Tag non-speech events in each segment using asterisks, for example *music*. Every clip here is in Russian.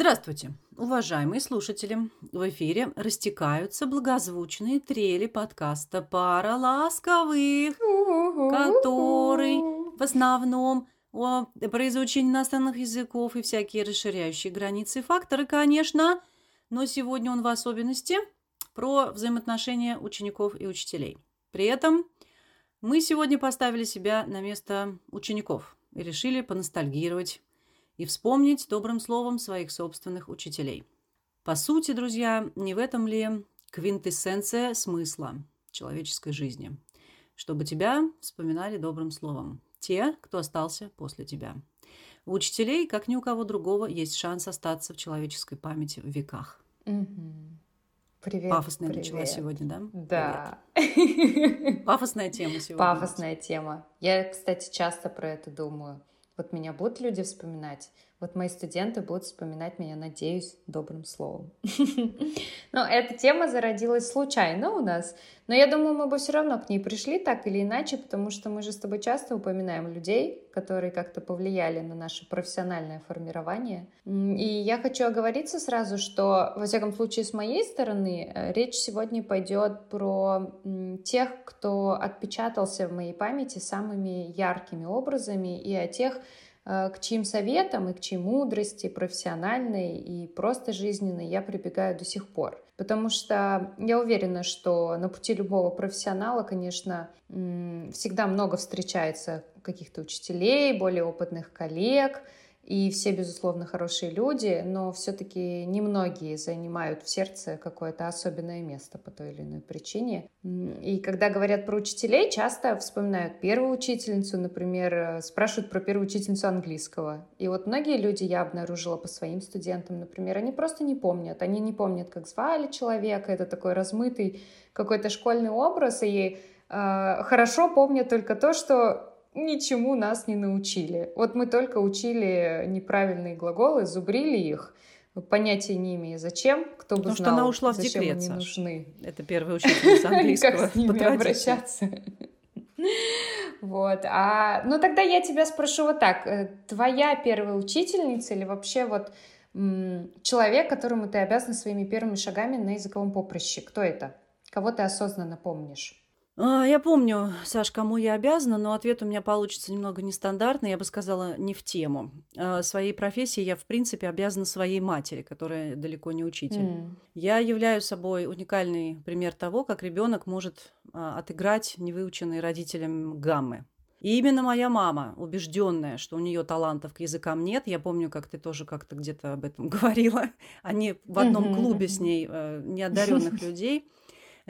Здравствуйте, уважаемые слушатели! В эфире растекаются благозвучные трели подкаста «Пара ласковых», который в основном о, про изучение иностранных языков и всякие расширяющие границы факторы, конечно, но сегодня он в особенности про взаимоотношения учеников и учителей. При этом мы сегодня поставили себя на место учеников и решили поностальгировать и вспомнить добрым словом своих собственных учителей. По сути, друзья, не в этом ли квинтэссенция смысла человеческой жизни? Чтобы тебя вспоминали добрым словом. Те, кто остался после тебя. У учителей, как ни у кого другого, есть шанс остаться в человеческой памяти в веках. Привет. Пафосная привет. начала сегодня, да? Да. Привет. Пафосная тема сегодня. Пафосная тема. Я, кстати, часто про это думаю. Вот меня будут люди вспоминать. Вот мои студенты будут вспоминать меня, надеюсь, добрым словом. *laughs* Но эта тема зародилась случайно у нас. Но я думаю, мы бы все равно к ней пришли так или иначе, потому что мы же с тобой часто упоминаем людей, которые как-то повлияли на наше профессиональное формирование. И я хочу оговориться сразу, что, во всяком случае, с моей стороны, э, речь сегодня пойдет про тех, кто отпечатался в моей памяти самыми яркими образами, и о тех, к чьим советам и к чьей мудрости профессиональной и просто жизненной я прибегаю до сих пор. Потому что я уверена, что на пути любого профессионала, конечно, всегда много встречается каких-то учителей, более опытных коллег, и все, безусловно, хорошие люди, но все-таки немногие занимают в сердце какое-то особенное место по той или иной причине. И когда говорят про учителей, часто вспоминают первую учительницу, например, э, спрашивают про первую учительницу английского. И вот многие люди я обнаружила по своим студентам, например, они просто не помнят. Они не помнят, как звали человека, это такой размытый какой-то школьный образ, и э, хорошо помнят только то, что ничему нас не научили. Вот мы только учили неправильные глаголы, зубрили их, понятия не имея зачем, кто Потому бы что знал, она ушла в зачем декрет, они Саш. нужны. Это первая учительница английского. *laughs* Как с ними обращаться. *laughs* Вот. А, ну тогда я тебя спрошу вот так. Э, Твоя первая учительница или вообще вот человек, которому ты обязан своими первыми шагами на языковом поприще, кто это? Кого ты осознанно помнишь? А, Я помню, Саш, кому я обязана, но ответ у меня получится немного нестандартный, я бы сказала, не в тему. А, Своей профессии я, в принципе, обязана своей матери, которая далеко не учитель. М. Я являю собой уникальный пример того, как ребенок может а, отыграть невыученные родителям гаммы. И именно моя мама, убежденная, что у нее талантов к языкам нет, я помню, как ты тоже как-то где-то об этом *laughs* говорила, они в одном клубе с ней э, неодаренных *laughs* людей,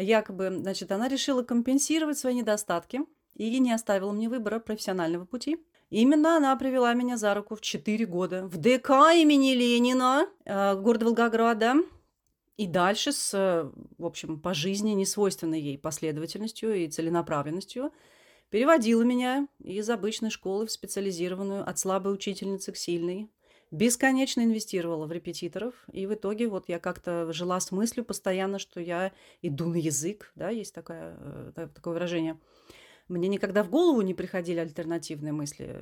якобы, значит, она решила компенсировать свои недостатки и не оставила мне выбора профессионального пути. Именно она привела меня за руку в 4 года в ДК имени Ленина э, города Волгограда. И дальше с, э, в общем, по жизни несвойственной ей последовательностью и целенаправленностью переводила меня из обычной школы в специализированную от слабой учительницы к сильной. Бесконечно инвестировала в репетиторов, и в итоге вот я как-то жила с мыслью постоянно, что я иду на язык, да, есть такое, э, та- такое выражение. Мне никогда в голову не приходили альтернативные мысли,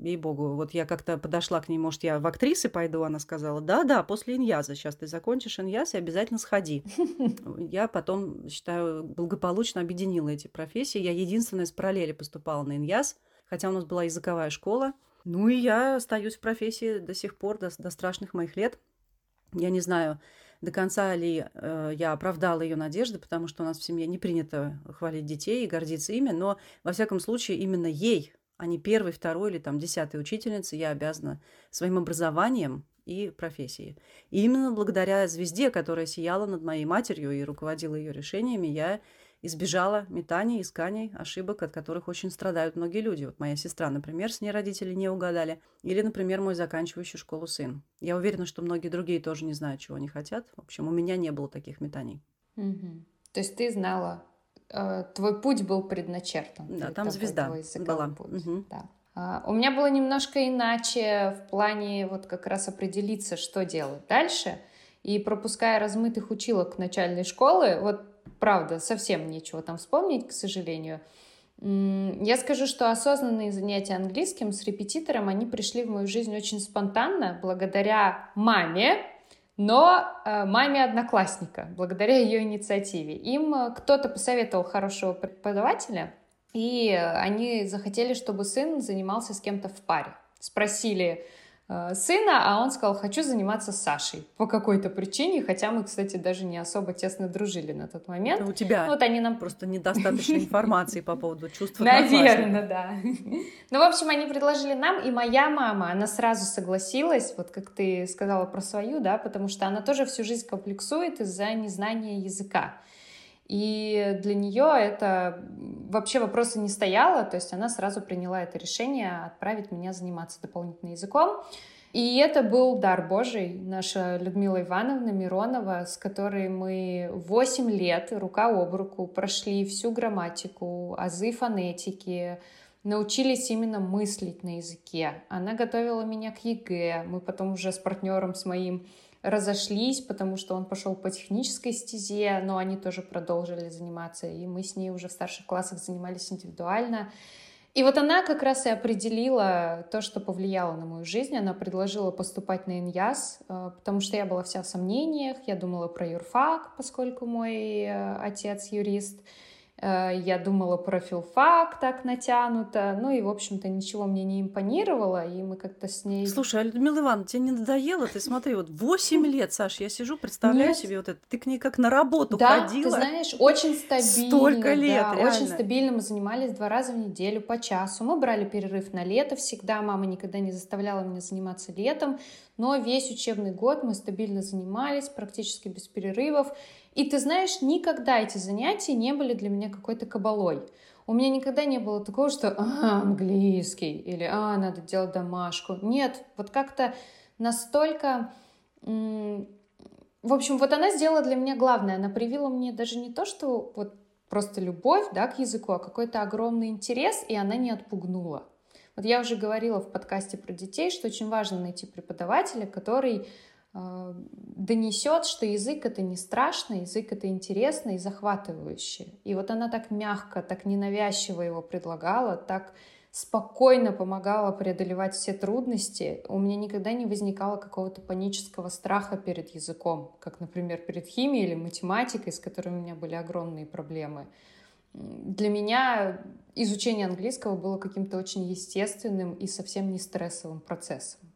ей-богу. Вот я как-то подошла к ней, может, я в актрисы пойду, она сказала, да-да, после иньяза, сейчас ты закончишь иньяз и обязательно сходи. *laughs* Я потом, считаю, благополучно объединила эти профессии. Я единственная с параллели поступала на иньяз, хотя у нас была языковая школа. Ну и я остаюсь в профессии до сих пор, до, до страшных моих лет. Я не знаю, до конца ли э, я оправдала ее надежды, потому что у нас в семье не принято хвалить детей и гордиться ими, но во всяком случае именно ей, а не первой, второй или там десятой учительнице, я обязана своим образованием и профессией. И именно благодаря звезде, которая сияла над моей матерью и руководила ее решениями, я избежала метаний, исканий, ошибок, от которых очень страдают многие люди. Вот моя сестра, например, с ней родители не угадали. Или, например, мой заканчивающий школу сын. Я уверена, что многие другие тоже не знают, чего они хотят. В общем, у меня не было таких метаний. Мгм. То есть ты знала, э, твой путь был предначертан. Да, там звезда была. путь. Мгм. Да. А, У меня было немножко иначе в плане вот как раз определиться, что делать дальше. И пропуская размытых училок начальной школы, вот правда, совсем нечего там вспомнить, к сожалению. Я скажу, что осознанные занятия английским с репетитором, они пришли в мою жизнь очень спонтанно, благодаря маме, но э, маме одноклассника, благодаря ее инициативе. Им э, кто-то посоветовал хорошего преподавателя, и они захотели, чтобы сын занимался с кем-то в паре. Спросили, Э, сына, а он сказал, хочу заниматься Сашей по какой-то причине, хотя мы, кстати, даже не особо тесно дружили на тот момент. Это у тебя вот они нам просто недостаточно *laughs* информации по поводу чувств. Наверное, да. *laughs* Ну, в общем, они предложили нам, и моя мама, она сразу согласилась, вот как ты сказала про свою, да, потому что она тоже всю жизнь комплексует из-за незнания языка. И для нее это вообще вопроса не стояло, то есть она сразу приняла это решение отправить меня заниматься дополнительным языком. И это был дар Божий, наша Людмила Ивановна Миронова, с которой мы 8 лет рука об руку прошли всю грамматику, азы фонетики, научились именно мыслить на языке. Она готовила меня к ЕГЭ, мы потом уже с партнером с моим разошлись, потому что он пошел по технической стезе, но они тоже продолжили заниматься, и мы с ней уже в старших классах занимались индивидуально. И вот она как раз и определила то, что повлияло на мою жизнь. Она предложила поступать на ИНЯС, э, потому что я была вся в сомнениях. Я думала про юрфак, поскольку мой э, отец юрист. Э, я думала про филфак так натянуто, ну и, в общем-то, ничего мне не импонировало, и мы как-то с ней... Слушай, а Людмила Ивановна, тебе не надоело? Ты смотри, вот 8 лет, Саш, я сижу, представляю Нет. себе вот это, ты к ней как на работу да, ходила. ты знаешь, очень стабильно. Столько лет, да, реально. Очень стабильно, мы занимались два раза в неделю по часу, мы брали перерыв на лето всегда, мама никогда не заставляла меня заниматься летом, но весь учебный год мы стабильно занимались, практически без перерывов, и ты знаешь, никогда эти занятия не были для меня какой-то кабалой. У меня никогда не было такого, что а, английский или а, надо делать домашку. Нет, вот как-то настолько... В общем, вот она сделала для меня главное. Она привила мне даже не то, что вот просто любовь да, к языку, а какой-то огромный интерес, и она не отпугнула. Вот я уже говорила в подкасте про детей, что очень важно найти преподавателя, который донесет, что язык это не страшно, язык это интересно и захватывающе. И вот она так мягко, так ненавязчиво его предлагала, так спокойно помогала преодолевать все трудности. У меня никогда не возникало какого-то панического страха перед языком, как, например, перед химией или математикой, с которыми у меня были огромные проблемы. Для меня изучение английского было каким-то очень естественным и совсем не стрессовым процессом.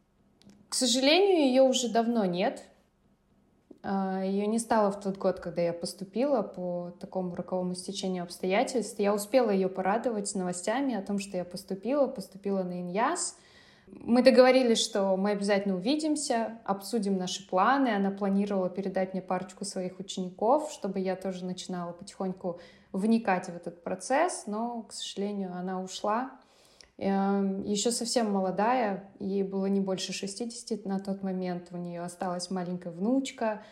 К сожалению, ее уже давно нет. А, ее не стало в тот год, когда я поступила по такому роковому стечению обстоятельств. Я успела ее порадовать новостями о том, что я поступила, поступила на Иньяс. Мы договорились, что мы обязательно увидимся, обсудим наши планы. Она планировала передать мне парочку своих учеников, чтобы я тоже начинала потихоньку вникать в этот процесс, но, к сожалению, она ушла. Эм, Еще совсем молодая, ей было не больше 60 на тот момент, у нее осталась маленькая внучка.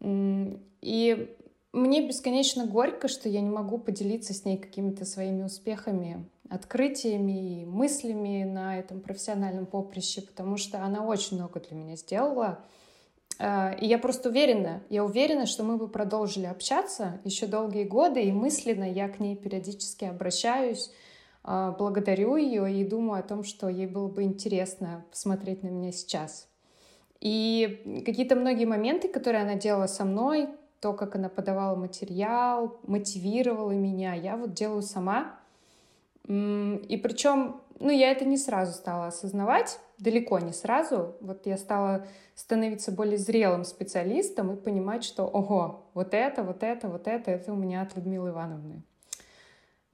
И мне бесконечно горько, что я не могу поделиться с ней какими-то своими успехами, открытиями и мыслями на этом профессиональном поприще, потому что она очень много для меня сделала. Э, и я просто уверена, я уверена, что мы бы продолжили общаться еще долгие годы, и мысленно я к ней периодически обращаюсь, благодарю ее и думаю о том, что ей было бы интересно посмотреть на меня сейчас. И какие-то многие моменты, которые она делала со мной, то, как она подавала материал, мотивировала меня, я вот делаю сама. И причем, ну, я это не сразу стала осознавать, далеко не сразу. Вот я стала становиться более зрелым специалистом и понимать, что, ого, вот это, вот это, вот это, это у меня от Людмилы Ивановны.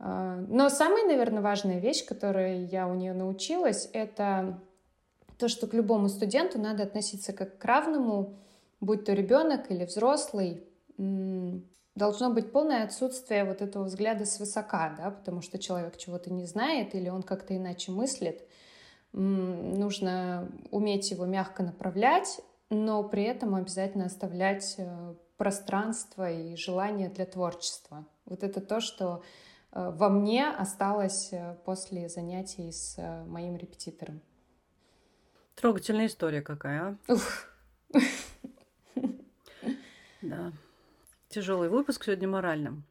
А, но самая, наверное, важная вещь, которой я у нее научилась, это то, что к любому студенту надо относиться как к равному, будь то ребенок или взрослый. Должно быть полное отсутствие вот этого взгляда свысока, да, потому что человек чего-то не знает или он как-то иначе мыслит. Нужно уметь его мягко направлять, но при этом обязательно оставлять э, пространство и желание для творчества. Вот это то, что во мне осталось э, после занятий с э, моим репетитором. Трогательная история какая, а? Да. Тяжелый выпуск сегодня моральным.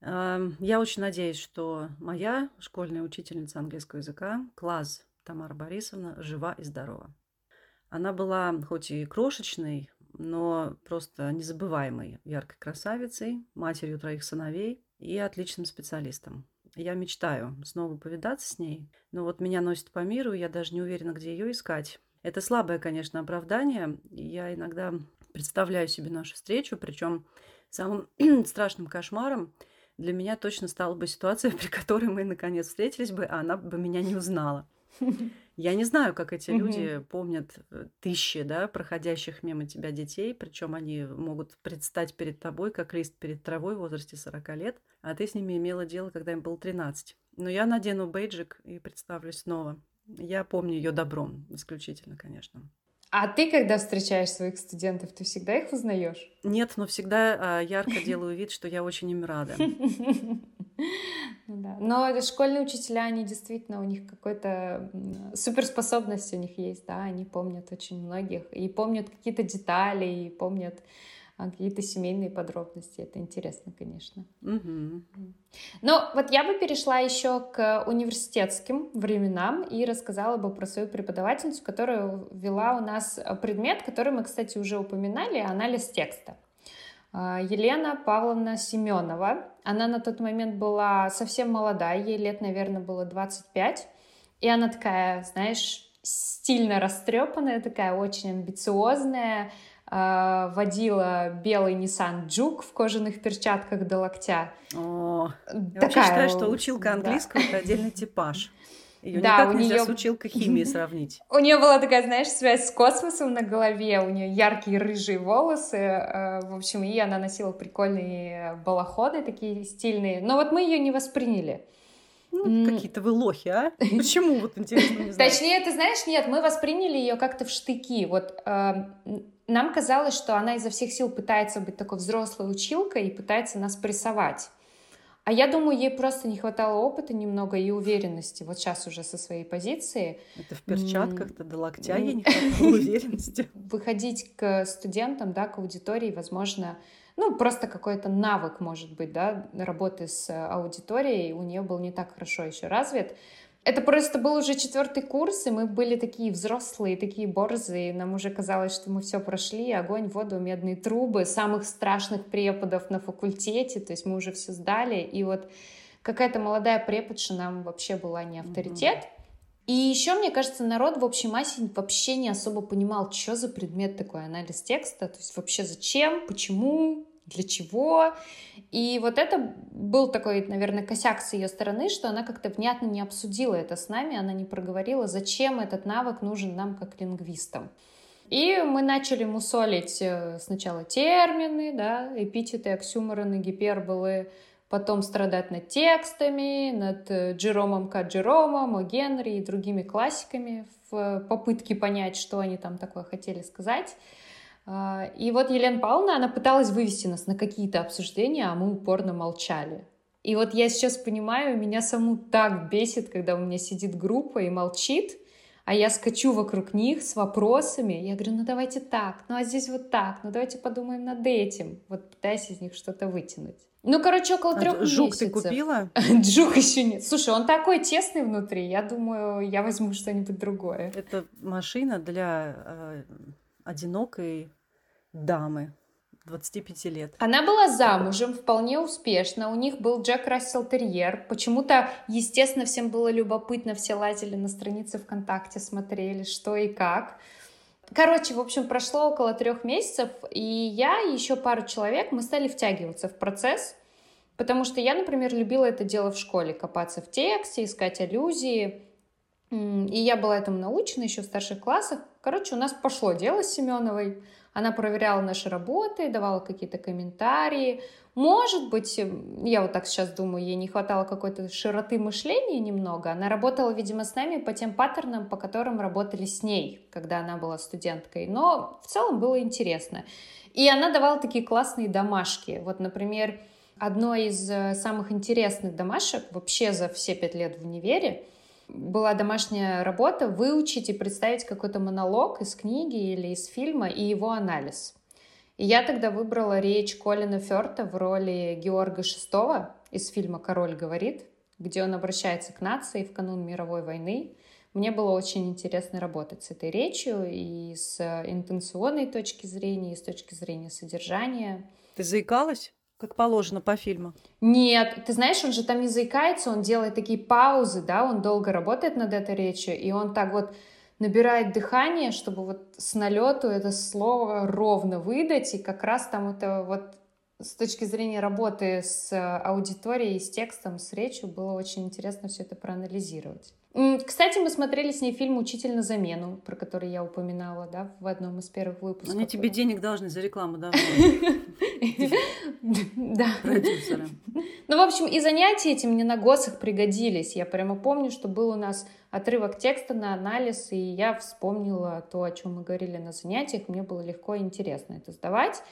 Я очень надеюсь, что моя школьная учительница английского языка, класс Тамара Борисовна, жива и здорова. Она была хоть и крошечной, но просто незабываемой яркой красавицей, матерью троих сыновей и отличным специалистом. Я мечтаю снова повидаться с ней, но вот меня носит по миру, я даже не уверена, где ее искать. Это слабое, конечно, оправдание. Я иногда представляю себе нашу встречу, причем самым *clears throat* страшным кошмаром для меня точно стала бы ситуация, *laughs* при которой мы наконец встретились бы, а она бы меня не узнала. *laughs* Я не знаю, как эти люди помнят э, тысячи, да, проходящих мимо тебя детей, причем они могут предстать перед тобой, как лист перед травой в возрасте 40 лет, а ты с ними имела дело, когда им было 13. Но я надену бейджик и представлюсь снова. Я помню ее добром, исключительно, конечно. А ты, когда встречаешь своих студентов, ты всегда их узнаешь? Нет, но всегда а, ярко делаю вид, что я очень им рада. *laughs* *laughs* Ну да. Но школьные учителя, они действительно, у них какой-то суперспособность у них есть, да, они помнят очень многих, и помнят какие-то детали, и помнят а, какие-то семейные подробности. Это интересно, конечно. Угу. Но вот я бы перешла еще к университетским временам и рассказала бы про свою преподавательницу, которая вела у нас предмет, который мы, кстати, уже упоминали, анализ текста. А, Елена Павловна Семенова. Она на тот момент была совсем молодая, ей лет, наверное, было 25. И она такая, знаешь, стильно растрепанная, такая очень амбициозная, а, водила белый Nissan Juke в кожаных перчатках до локтя. О, я вообще считаю, что училка английского да. это отдельный типаж. Ее да, никак у нельзя нее... с училкой химии *laughs* сравнить. У нее была такая, знаешь, связь с космосом на голове, у нее яркие рыжие волосы, э, в общем, и она носила прикольные балаходы такие стильные, но вот мы ее не восприняли. Ну, какие-то вы лохи, а? *laughs* Почему, вот интересно, не знаю. Точнее, ты знаешь, нет, мы восприняли ее как-то в штыки. Вот э, нам казалось, что она изо всех сил пытается быть такой взрослой училкой и пытается нас прессовать. А я думаю, ей просто не хватало опыта немного и уверенности. Вот сейчас уже со своей позиции. Это в перчатках-то до локтя ей не хватало *laughs* уверенности. Выходить к студентам, да, к аудитории, возможно, ну, просто какой-то навык, может быть, да, работы с аудиторией у нее был не так хорошо еще развит. Это просто был уже четвертый курс, и мы были такие взрослые, такие борзые. Нам уже казалось, что мы все прошли. Огонь, воду, медные трубы, самых страшных преподов на факультете. То есть мы уже все сдали. И вот какая-то молодая преподша нам вообще была не авторитет. И еще, мне кажется, народ в общей массе вообще не особо понимал, что за предмет такой анализ текста, то есть вообще зачем, почему, для чего. И вот это был такой, наверное, косяк с ее стороны, что она как-то внятно не обсудила это с нами, она не проговорила, зачем этот навык нужен нам как лингвистам. И мы начали мусолить э, сначала термины, да, эпитеты, оксюмороны, гиперболы, потом страдать над текстами, над э, Джеромом К. Джеромом, О. Генри и другими классиками в попытке понять, что они там такое хотели сказать. А, и вот Елена Павловна, она пыталась вывести нас на какие-то обсуждения, а мы упорно молчали. И вот я сейчас понимаю, меня саму так бесит, когда у меня сидит группа и молчит, а я скачу вокруг них с вопросами. Я говорю, ну давайте так, ну а здесь вот так, ну давайте подумаем над этим. Вот пытаясь из них что-то вытянуть. Ну, короче, около трех а жук месяцев. ты купила? *laughs* Жук еще нет. Слушай, он такой тесный внутри. Я думаю, я возьму что-нибудь другое. Это машина для э, одинокой дамы 25 лет. Она была замужем, вполне успешно. У них был Джек Рассел Терьер. Почему-то, естественно, всем было любопытно. Все лазили на странице ВКонтакте, смотрели, что и как. Короче, в общем, прошло около трех месяцев, и я и еще пару человек, мы стали втягиваться в процесс, потому что я, например, любила это дело в школе, копаться в тексте, искать аллюзии, и я была этому научена еще в старших классах. Короче, у нас пошло дело с Семеновой. Она проверяла наши работы, давала какие-то комментарии. Может быть, я вот так сейчас думаю, ей не хватало какой-то широты мышления немного. Она работала, видимо, с нами по тем паттернам, по которым работали с ней, когда она была студенткой. Но в целом было интересно. И она давала такие классные домашки. Вот, например, одно из э, самых интересных домашек вообще за все пять лет в универе — была домашняя работа выучить и представить какой-то монолог из книги или из фильма и его анализ. И я тогда выбрала речь Колина Ферта в роли Георга VI. из фильма «Король говорит», где он обращается к нации в канун мировой войны. Мне было очень интересно работать с этой речью и с интенционной точки зрения, и с точки зрения содержания. Ты заикалась? Как положено по фильму. Нет, ты знаешь, он же там не заикается, он делает такие паузы, да, он долго работает над этой речью, и он так вот набирает дыхание, чтобы вот с налету это слово ровно выдать, и как раз там это вот с точки зрения работы с аудиторией, с текстом, с речью было очень интересно все это проанализировать. Кстати, мы смотрели с ней фильм «Учитель на замену», про который я упоминала, да, в одном из первых выпусков. Они тебе денег должны за рекламу, да? *laughs* Да. Ну, в общем, и занятия эти мне на ГОСах пригодились. Я прямо помню, что был у нас отрывок текста на анализ, и я вспомнила то, о чем мы говорили на занятиях. Мне было легко и интересно это сдавать.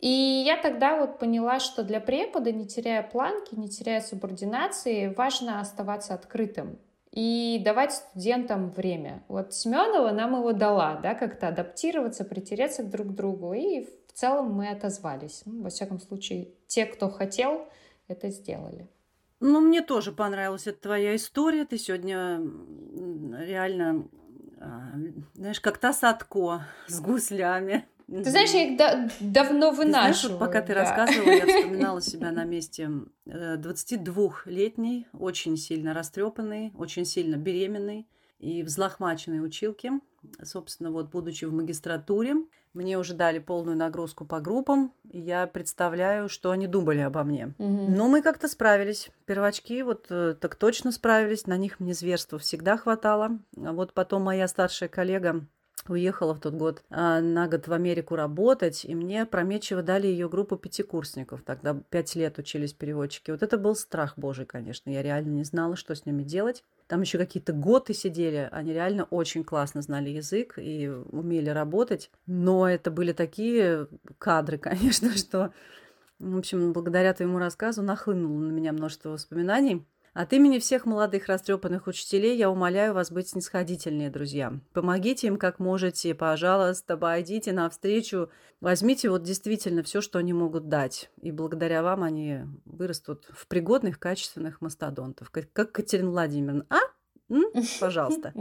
И я тогда вот поняла, что для препода, не теряя планки, не теряя субординации, важно оставаться открытым и давать студентам время. Вот Семенова нам его дала, да, как-то адаптироваться, притереться друг к другу, и в целом мы отозвались. Ну, во всяком случае, те, кто хотел, это сделали. Ну, мне тоже понравилась эта твоя история. Ты сегодня реально, а, знаешь, как та Садко с гуслями. Ты знаешь, я их да- давно вынашиваю. Ты знаешь, вот пока ты да. рассказывала, я вспоминала *laughs* себя на месте 22-летней, э, очень сильно растрепанной, очень сильно беременной и взлохмаченной училки. Собственно, вот будучи в магистратуре, мне уже дали полную нагрузку по группам, и я представляю, что они думали обо мне. Угу. Но мы как-то справились. Первочки вот э, так точно справились, на них мне зверства всегда хватало. А вот потом моя старшая коллега уехала в тот год а, на год в Америку работать, и мне прометчиво дали ее группу пятикурсников. Тогда пять лет учились переводчики. Вот это был страх божий, конечно. Я реально не знала, что с ними делать. Там еще какие-то готы сидели. Они реально очень классно знали язык и умели работать. Но это были такие кадры, *laughs* конечно, что, в общем, благодаря твоему рассказу нахлынуло на меня множество воспоминаний. От имени всех молодых растрепанных учителей я умоляю вас быть снисходительнее, друзья. Помогите им как можете, пожалуйста, пойдите навстречу, возьмите вот действительно все, что они могут дать. И благодаря вам они вырастут в пригодных, качественных мастодонтов. Как, как Катерина Владимировна. А? М? *laughs* Пожалуйста.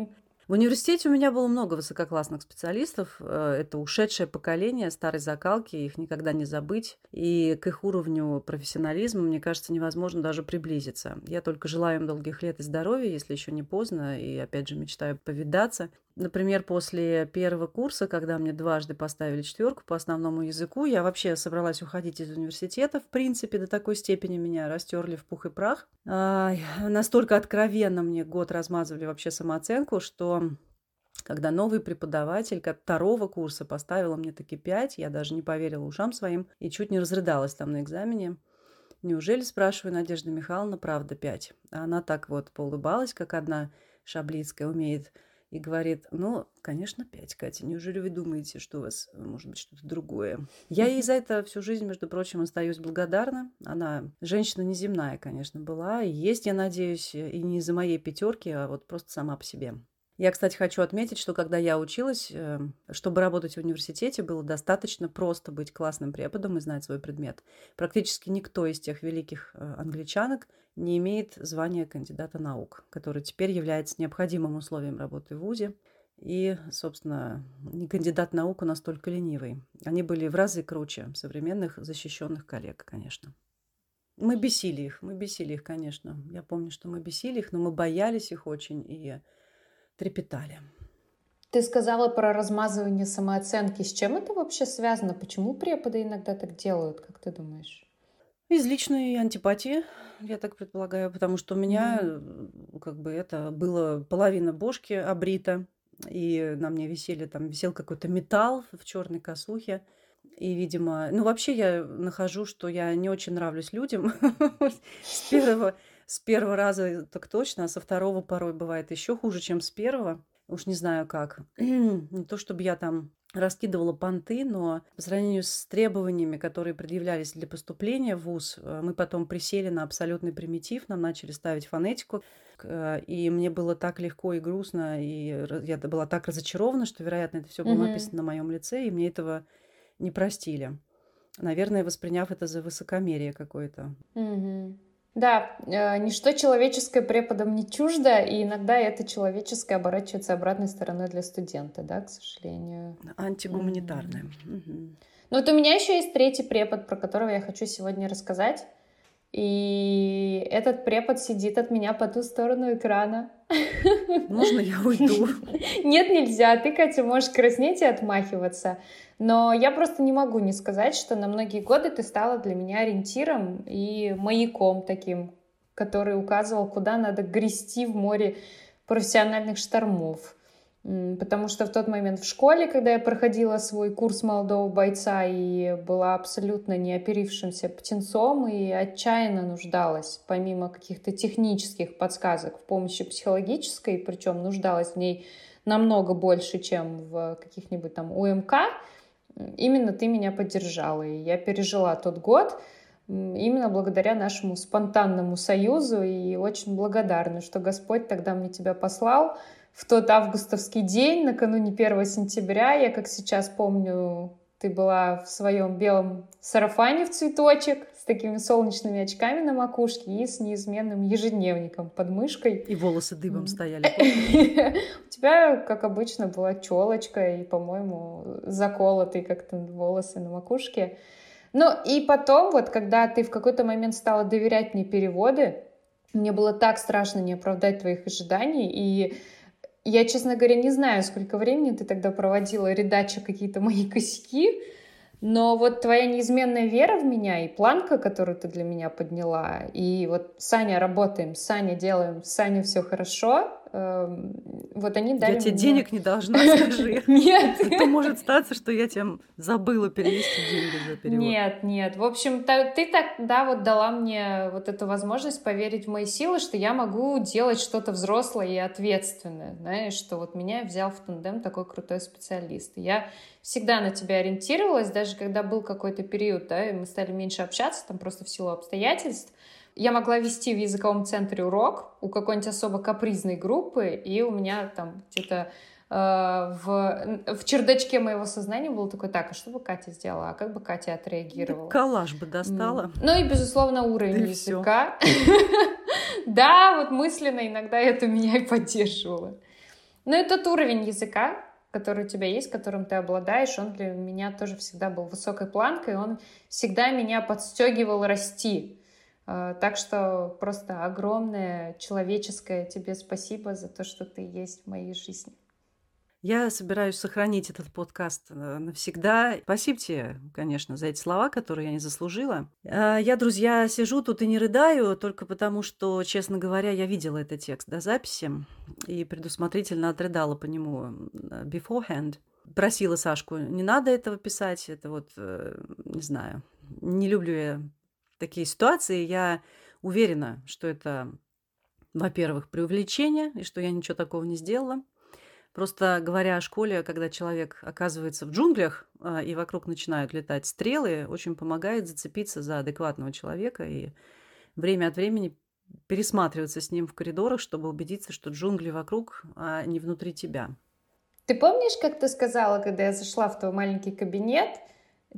В университете у меня было много высококлассных специалистов. Э, это ушедшее поколение старой закалки, их никогда не забыть. И к их уровню профессионализма, мне кажется, невозможно даже приблизиться. Я только желаю им долгих лет и здоровья, если еще не поздно, и опять же мечтаю повидаться. Например, после первого курса, когда мне дважды поставили четверку по основному языку, я вообще собралась уходить из университета. В принципе, до такой степени меня растерли в пух и прах. А, настолько откровенно мне год размазывали вообще самооценку, что когда новый преподаватель второго курса поставила мне таки пять, я даже не поверила ушам своим и чуть не разрыдалась там на экзамене. Неужели, спрашиваю, Надежда Михайловна, правда пять? А она так вот поулыбалась, как одна шаблицкая умеет и говорит, ну, конечно, пять, Катя, неужели вы думаете, что у вас может быть что-то другое? Я ей за это всю жизнь, между прочим, остаюсь благодарна. Она женщина неземная, конечно, была, и есть, я надеюсь, и не из-за моей пятерки, а вот просто сама по себе. Я, кстати, хочу отметить, что когда я училась, э, чтобы работать в университете, было достаточно просто быть классным преподом и знать свой предмет. Практически никто из тех великих э, англичанок не имеет звания кандидата наук, который теперь является необходимым условием работы в ВУЗе. И, собственно, не кандидат наук у нас только ленивый. Они были в разы круче современных защищенных коллег, конечно. Мы бесили их, мы бесили их, конечно. Я помню, что мы бесили их, но мы боялись их очень и трепетали. Ты сказала про размазывание самооценки. С чем это вообще связано? Почему преподы иногда так делают, как ты думаешь? Из личной антипатии, я так предполагаю, потому что у меня mm-hmm. как бы это было половина бошки обрита, и на мне висели там висел какой-то металл в черной косухе. И, видимо, ну вообще я нахожу, что я не очень нравлюсь людям *laughs* с первого с первого раза так точно, а со второго порой бывает еще хуже, чем с первого. Уж не знаю как. *clears throat* не то чтобы я там раскидывала понты, но по сравнению с требованиями, которые предъявлялись для поступления в ВУЗ, э, мы потом присели на абсолютный примитив, нам начали ставить фонетику, и мне было так легко и грустно, и я была так разочарована, что, вероятно, это все было mm-hmm. написано на моем лице, и мне этого не простили. Наверное, восприняв это за высокомерие какое-то. Mm-hmm. Да, э, ничто человеческое преподам не чуждо, и иногда это человеческое оборачивается обратной стороной для студента, да, к сожалению. Антигуманитарное. Mm-hmm. Ну вот у меня еще есть третий препод, про которого я хочу сегодня рассказать. И этот препод сидит от меня по ту сторону экрана. *laughs* Можно я уйду? *laughs* Нет, нельзя. Ты, Катя, можешь краснеть и отмахиваться. Но я просто не могу не сказать, что на многие годы ты стала для меня ориентиром и маяком таким, который указывал, куда надо грести в море профессиональных штормов. Потому что в тот момент в школе, когда я проходила свой курс молодого бойца и была абсолютно неоперившимся птенцом и отчаянно нуждалась, помимо каких-то технических подсказок, в помощи психологической, причем нуждалась в ней намного больше, чем в каких-нибудь там УМК, именно ты меня поддержала. И я пережила тот год именно благодаря нашему спонтанному союзу и очень благодарна, что Господь тогда мне тебя послал, в тот августовский день, накануне 1 сентября, я как сейчас помню, ты была в своем белом сарафане в цветочек с такими солнечными очками на макушке и с неизменным ежедневником под мышкой. И волосы дыбом стояли. *laughs* У тебя, как обычно, была челочка и, по-моему, заколотые как-то волосы на макушке. Ну и потом, вот когда ты в какой-то момент стала доверять мне переводы, мне было так страшно не оправдать твоих ожиданий, и я, честно говоря, не знаю, сколько времени ты тогда проводила, редача какие-то мои косяки, но вот твоя неизменная вера в меня и планка, которую ты для меня подняла, и вот Саня работаем, Саня делаем, Саня все хорошо, вот они дали Я тебе мне... денег не должна, скажи. *laughs* Нет. *laughs* А то может статься, что я тебе забыла перевести деньги за перевод. Нет, нет. В общем, ты тогда вот дала мне вот эту возможность поверить в мои силы, что я могу делать что-то взрослое и ответственное. Знаешь, что вот меня взял в тандем такой крутой специалист. Я всегда на тебя ориентировалась, даже когда был какой-то период, да, и мы стали меньше общаться, там просто в силу обстоятельств, я могла вести в языковом центре урок у какой-нибудь особо капризной группы, и у меня там где-то э, в, в чердачке моего сознания было такое, так, а что бы Катя сделала, а как бы Катя отреагировала? Да коллаж бы достала. Ну и, безусловно, уровень да языка. *laughs* Да, вот мысленно иногда это меня и поддерживало. Но этот уровень языка, который у тебя есть, которым ты обладаешь, он для меня тоже всегда был высокой планкой, он всегда меня подстегивал расти. А, так что просто огромное человеческое тебе спасибо за то, что ты есть в моей жизни. Я собираюсь сохранить этот подкаст э, навсегда. Спасибо тебе, конечно, за эти слова, которые я не заслужила. А, я, друзья, сижу тут и не рыдаю, только потому что, честно говоря, я видела этот текст до записи и предусмотрительно отрыдала по нему beforehand. Просила Сашку, не надо этого писать, это вот, э, не знаю, не люблю я такие ситуации. Я уверена, что это, во-первых, преувеличение, и что я ничего такого не сделала. Просто говоря о школе, когда человек оказывается в джунглях а, и вокруг начинают летать стрелы, очень помогает зацепиться за адекватного человека и время от времени пересматриваться с ним в коридорах, чтобы убедиться, что джунгли вокруг, а не внутри тебя. Ты помнишь, как ты сказала, когда я зашла в твой маленький кабинет,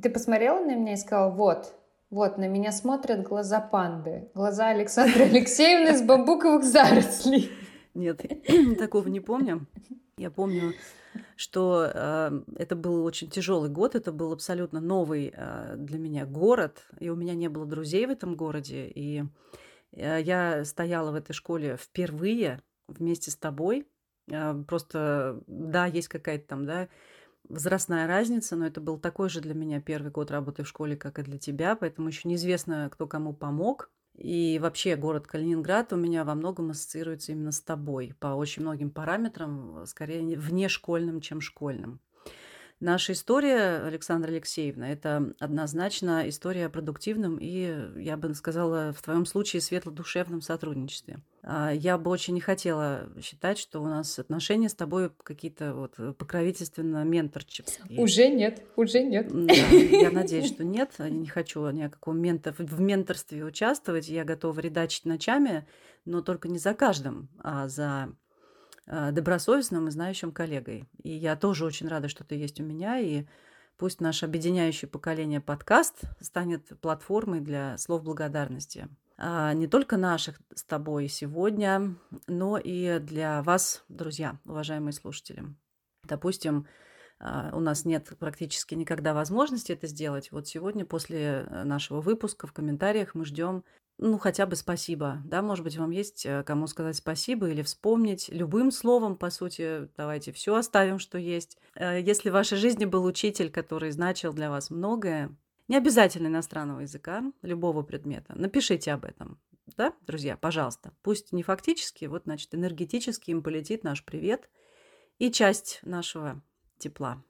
ты посмотрела на меня и сказала, вот, вот, на меня смотрят глаза панды, глаза Александры *laughs* Алексеевны с бамбуковых зарослей. Нет, *clears throat* такого не помню. Я помню, что э, это был очень тяжелый год, это был абсолютно новый э, для меня город, и у меня не было друзей в этом городе, и э, я стояла в этой школе впервые вместе с тобой. Э, просто, да, есть какая-то там, да, возрастная разница, но это был такой же для меня первый год работы в школе, как и для тебя, поэтому еще неизвестно, кто кому помог. И вообще город Калининград у меня во многом ассоциируется именно с тобой по очень многим параметрам, скорее внешкольным, чем школьным. Наша история, Александра Алексеевна, это однозначно история о продуктивном и, я бы сказала, в твоем случае светло-душевном сотрудничестве. А, я бы очень не хотела считать, что у нас отношения с тобой какие-то вот покровительственно-менторческие. Уже нет, уже нет. Да, я *laughs* надеюсь, что нет. Я не хочу ни о каком ментор... в менторстве участвовать. Я готова редачить ночами, но только не за каждым, а за добросовестным и знающим коллегой. И я тоже очень рада, что ты есть у меня, и пусть наш объединяющий поколение подкаст станет платформой для слов благодарности. а, не только наших с тобой сегодня, но и для вас, друзья, уважаемые слушатели. Допустим, а, у нас нет практически никогда возможности это сделать. Вот сегодня после э, нашего выпуска в комментариях мы ждем, ну, хотя бы спасибо. Да, может быть, вам есть э, кому сказать спасибо или вспомнить любым словом, по сути, давайте все оставим, что есть. Э, если в вашей жизни был учитель, который значил для вас многое, не обязательно иностранного языка, любого предмета, напишите об этом. Да, друзья, пожалуйста. Пусть не фактически, вот, значит, энергетически им полетит наш привет и часть нашего тепла.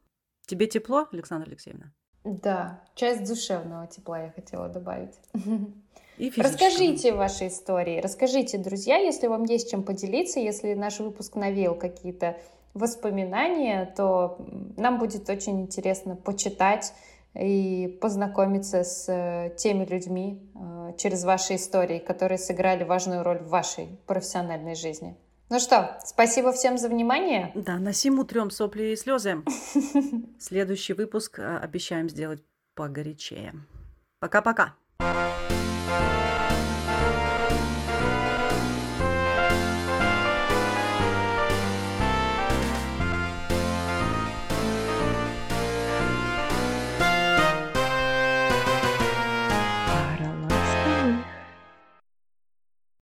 Тебе тепло, Александра Алексеевна? Да, часть душевного тепла я хотела добавить. И Расскажите ваши истории, расскажите, друзья, если вам есть чем поделиться, если наш выпуск навеял какие-то воспоминания, то нам будет очень интересно почитать и познакомиться с э, теми людьми э, через ваши истории, которые сыграли важную роль в вашей профессиональной жизни. Ну что, спасибо всем за внимание. Да, на сим утрем сопли и слезы. *laughs* Следующий выпуск э, обещаем сделать погорячее. Пока-пока. thank you